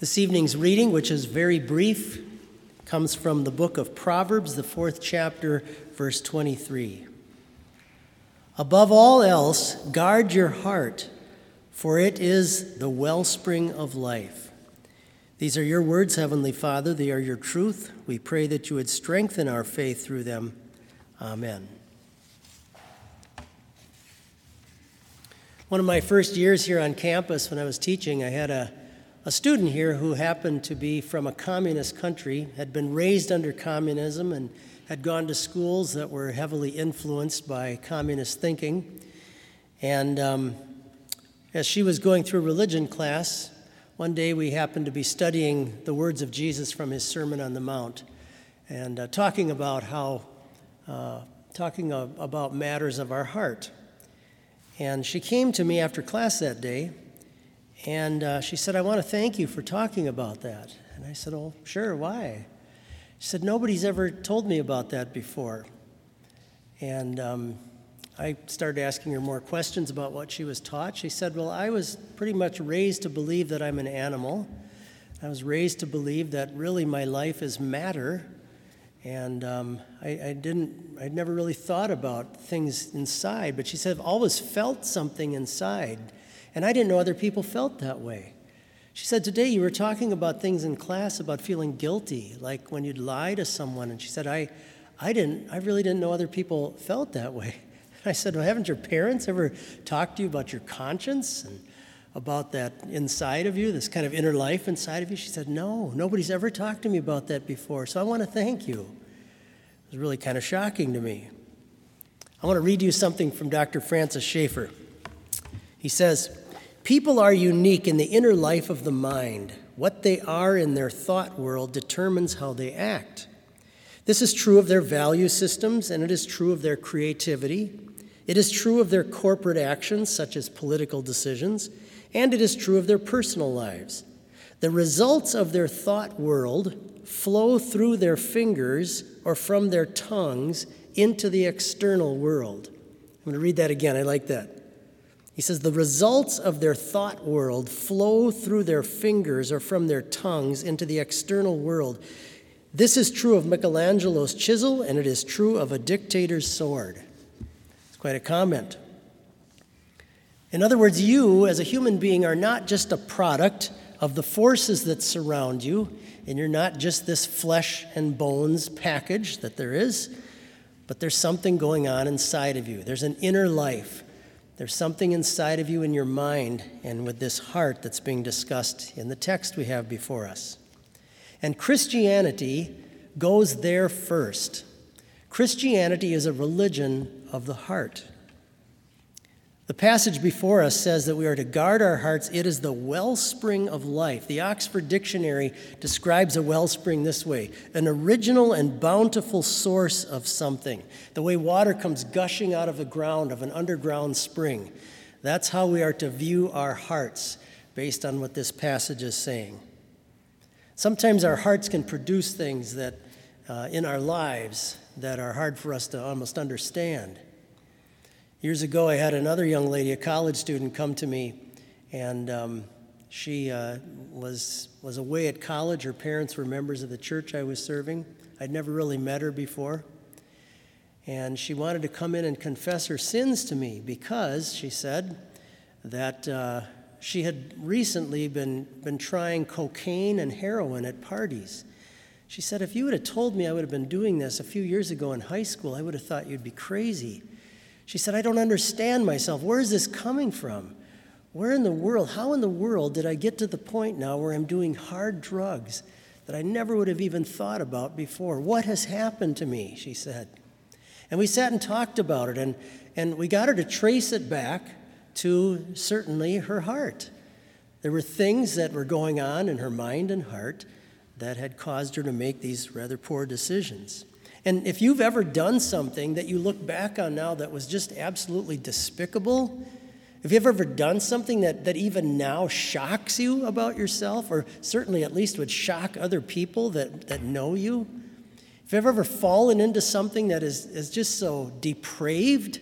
This evening's reading, which is very brief, comes from the book of Proverbs, the fourth chapter, verse 23. Above all else, guard your heart, for it is the wellspring of life. These are your words, Heavenly Father. They are your truth. We pray that you would strengthen our faith through them. Amen. One of my first years here on campus when I was teaching, I had a a student here who happened to be from a communist country, had been raised under communism, and had gone to schools that were heavily influenced by communist thinking. And um, as she was going through religion class, one day we happened to be studying the words of Jesus from his Sermon on the Mount and uh, talking about how, uh, talking about matters of our heart. And she came to me after class that day and uh, she said, I want to thank you for talking about that. And I said, Oh, sure, why? She said, Nobody's ever told me about that before. And um, I started asking her more questions about what she was taught. She said, Well, I was pretty much raised to believe that I'm an animal. I was raised to believe that really my life is matter. And um, I, I, didn't, I'd never really thought about things inside. But she said, I've always felt something inside and I didn't know other people felt that way. She said, Today you were talking about things in class about feeling guilty, like when you'd lie to someone. And she said, I, I, didn't, I really didn't know other people felt that way. And I said, Well, haven't your parents ever talked to you about your conscience and about that inside of you, this kind of inner life inside of you? She said, No, nobody's ever talked to me about that before. So I want to thank you. It was really kind of shocking to me. I want to read you something from Dr. Francis Schaeffer. He says, People are unique in the inner life of the mind. What they are in their thought world determines how they act. This is true of their value systems, and it is true of their creativity. It is true of their corporate actions, such as political decisions, and it is true of their personal lives. The results of their thought world flow through their fingers or from their tongues into the external world. I'm going to read that again. I like that. He says, The results of their thought world flow through their fingers or from their tongues into the external world. This is true of Michelangelo's chisel, and it is true of a dictator's sword. It's quite a comment. In other words, you, as a human being, are not just a product of the forces that surround you, and you're not just this flesh and bones package that there is, but there's something going on inside of you. There's an inner life. There's something inside of you in your mind and with this heart that's being discussed in the text we have before us. And Christianity goes there first. Christianity is a religion of the heart. The passage before us says that we are to guard our hearts. It is the wellspring of life. The Oxford Dictionary describes a wellspring this way an original and bountiful source of something. The way water comes gushing out of the ground of an underground spring. That's how we are to view our hearts based on what this passage is saying. Sometimes our hearts can produce things that uh, in our lives that are hard for us to almost understand. Years ago, I had another young lady, a college student, come to me, and um, she uh, was, was away at college. Her parents were members of the church I was serving. I'd never really met her before. And she wanted to come in and confess her sins to me because, she said, that uh, she had recently been, been trying cocaine and heroin at parties. She said, If you would have told me I would have been doing this a few years ago in high school, I would have thought you'd be crazy. She said, I don't understand myself. Where is this coming from? Where in the world, how in the world did I get to the point now where I'm doing hard drugs that I never would have even thought about before? What has happened to me? She said. And we sat and talked about it, and, and we got her to trace it back to certainly her heart. There were things that were going on in her mind and heart that had caused her to make these rather poor decisions. And if you've ever done something that you look back on now that was just absolutely despicable, if you've ever done something that, that even now shocks you about yourself, or certainly at least would shock other people that, that know you, if you've ever fallen into something that is, is just so depraved,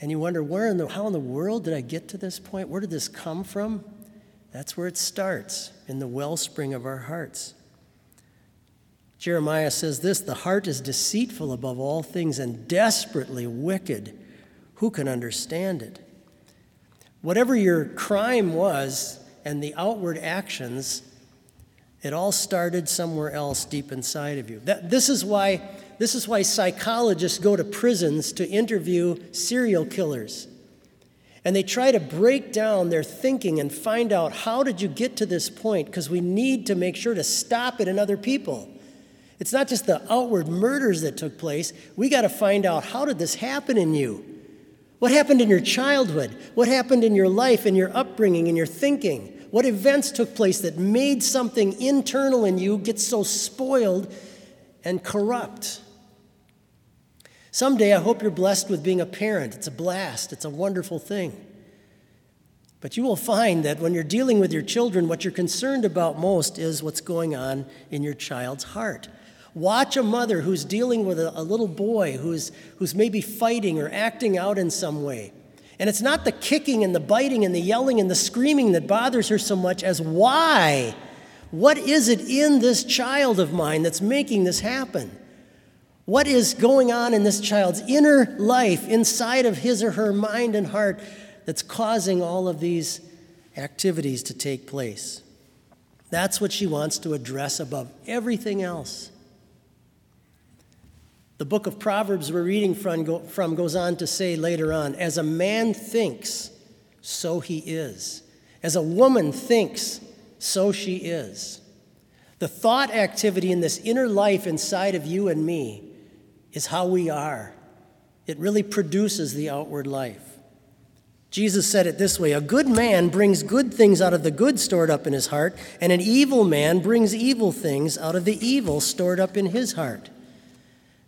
and you wonder, where in the, how in the world did I get to this point? Where did this come from? That's where it starts, in the wellspring of our hearts. Jeremiah says this the heart is deceitful above all things and desperately wicked. Who can understand it? Whatever your crime was and the outward actions, it all started somewhere else deep inside of you. That, this, is why, this is why psychologists go to prisons to interview serial killers. And they try to break down their thinking and find out how did you get to this point because we need to make sure to stop it in other people. It's not just the outward murders that took place. We got to find out how did this happen in you? What happened in your childhood? What happened in your life, in your upbringing, in your thinking? What events took place that made something internal in you get so spoiled and corrupt? Someday, I hope you're blessed with being a parent. It's a blast, it's a wonderful thing. But you will find that when you're dealing with your children, what you're concerned about most is what's going on in your child's heart. Watch a mother who's dealing with a, a, little boy who's, who's maybe fighting or acting out in some way. And it's not the kicking and the biting and the yelling and the screaming that bothers her so much as why? What is it in this child of mine that's making this happen? What is going on in this child's inner life, inside of his or her mind and heart, that's causing all of these activities to take place? That's what she wants to address above everything else. The book of Proverbs we're reading from, goes on to say later on As a man thinks, so he is. As a woman thinks, so she is. The thought activity in this inner life inside of you and me is how we are. It really produces the outward life. Jesus said it this way A good man brings good things out of the good stored up in his heart, and an evil man brings evil things out of the evil stored up in his heart.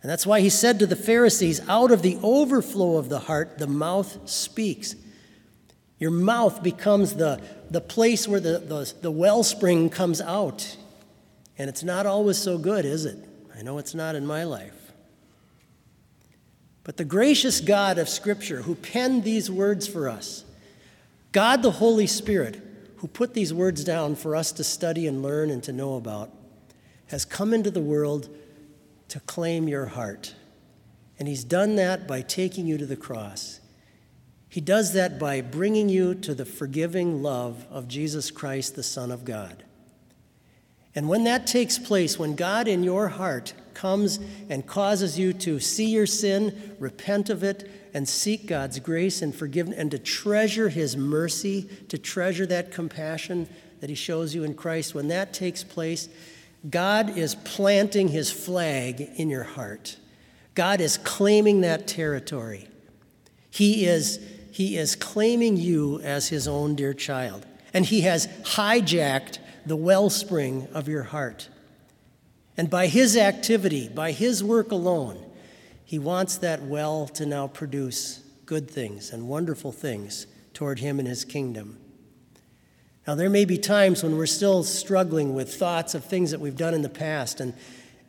And that's why he said to the Pharisees, Out of the overflow of the heart, the mouth speaks. Your mouth becomes the, the place where the, the, the wellspring comes out. And it's not always so good, is it? I know it's not in my life. But the gracious God of Scripture, who penned these words for us, God the Holy Spirit, who put these words down for us to study and learn and to know about, has come into the world to claim your heart. And He's done that by taking you to the cross. He does that by bringing you to the forgiving love of Jesus Christ, the Son of God. And when that takes place, when God in your heart comes and causes you to see your sin, repent of it, and seek God's grace and forgiveness, and to treasure His mercy, to treasure that compassion that He shows you in Christ, when that takes place, God is planting his flag in your heart. God is claiming that territory. He is, he is claiming you as his own dear child. And he has hijacked the wellspring of your heart. And by his activity, by his work alone, he wants that well to now produce good things and wonderful things toward him and his kingdom. Now, there may be times when we're still struggling with thoughts of things that we've done in the past, and,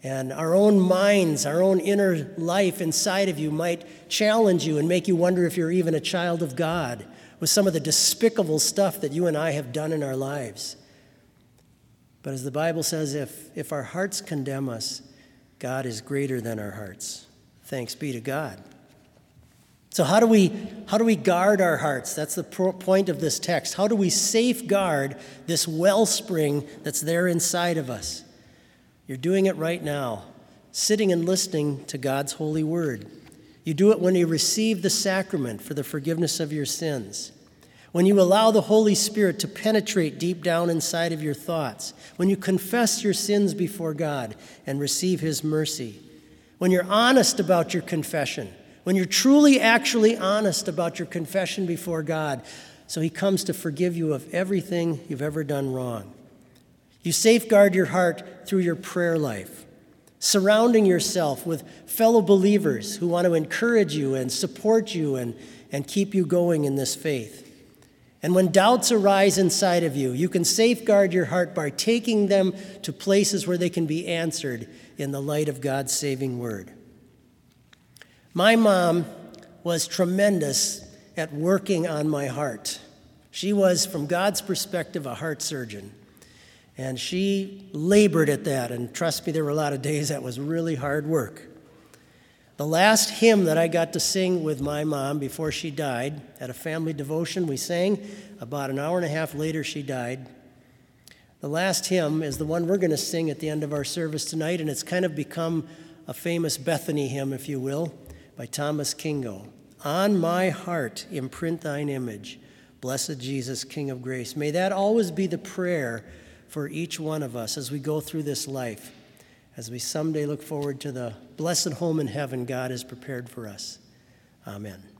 and our own minds, our own inner life inside of you might challenge you and make you wonder if you're even a child of God with some of the despicable stuff that you and I have done in our lives. But as the Bible says, if, if our hearts condemn us, God is greater than our hearts. Thanks be to God. So, how do we, how do we guard our hearts? That's the point of this text. How do we safeguard this wellspring that's there inside of us? You're doing it right now, sitting and listening to God's holy word. You do it when you receive the sacrament for the forgiveness of your sins. When you allow the Holy Spirit to penetrate deep down inside of your thoughts. When you confess your sins before God and receive His mercy. When you're honest about your confession when you're truly, actually honest about your confession before God. So He comes to forgive you of everything you've ever done wrong. You safeguard your heart through your prayer life, surrounding yourself with fellow believers who want to encourage you and support you and, and keep you going in this faith. And when doubts arise inside of you, you can safeguard your heart by taking them to places where they can be answered in the light of God's saving word. My mom was tremendous at working on my heart. She was, from God's perspective, a heart surgeon. And she labored at that. And trust me, there were a lot of days that was really hard work. The last hymn that I got to sing with my mom before she died at a family devotion, we sang. About an hour and a half later, she died. The last hymn is the one we're going to sing at the end of our service tonight, and it's kind of become a famous Bethany hymn, if you will, by Thomas Kingo. On my heart, imprint thine image, blessed Jesus, King of grace. May that always be the prayer for each one of us as we go through this life as we someday look forward to the blessed home in heaven God has prepared for us. Amen.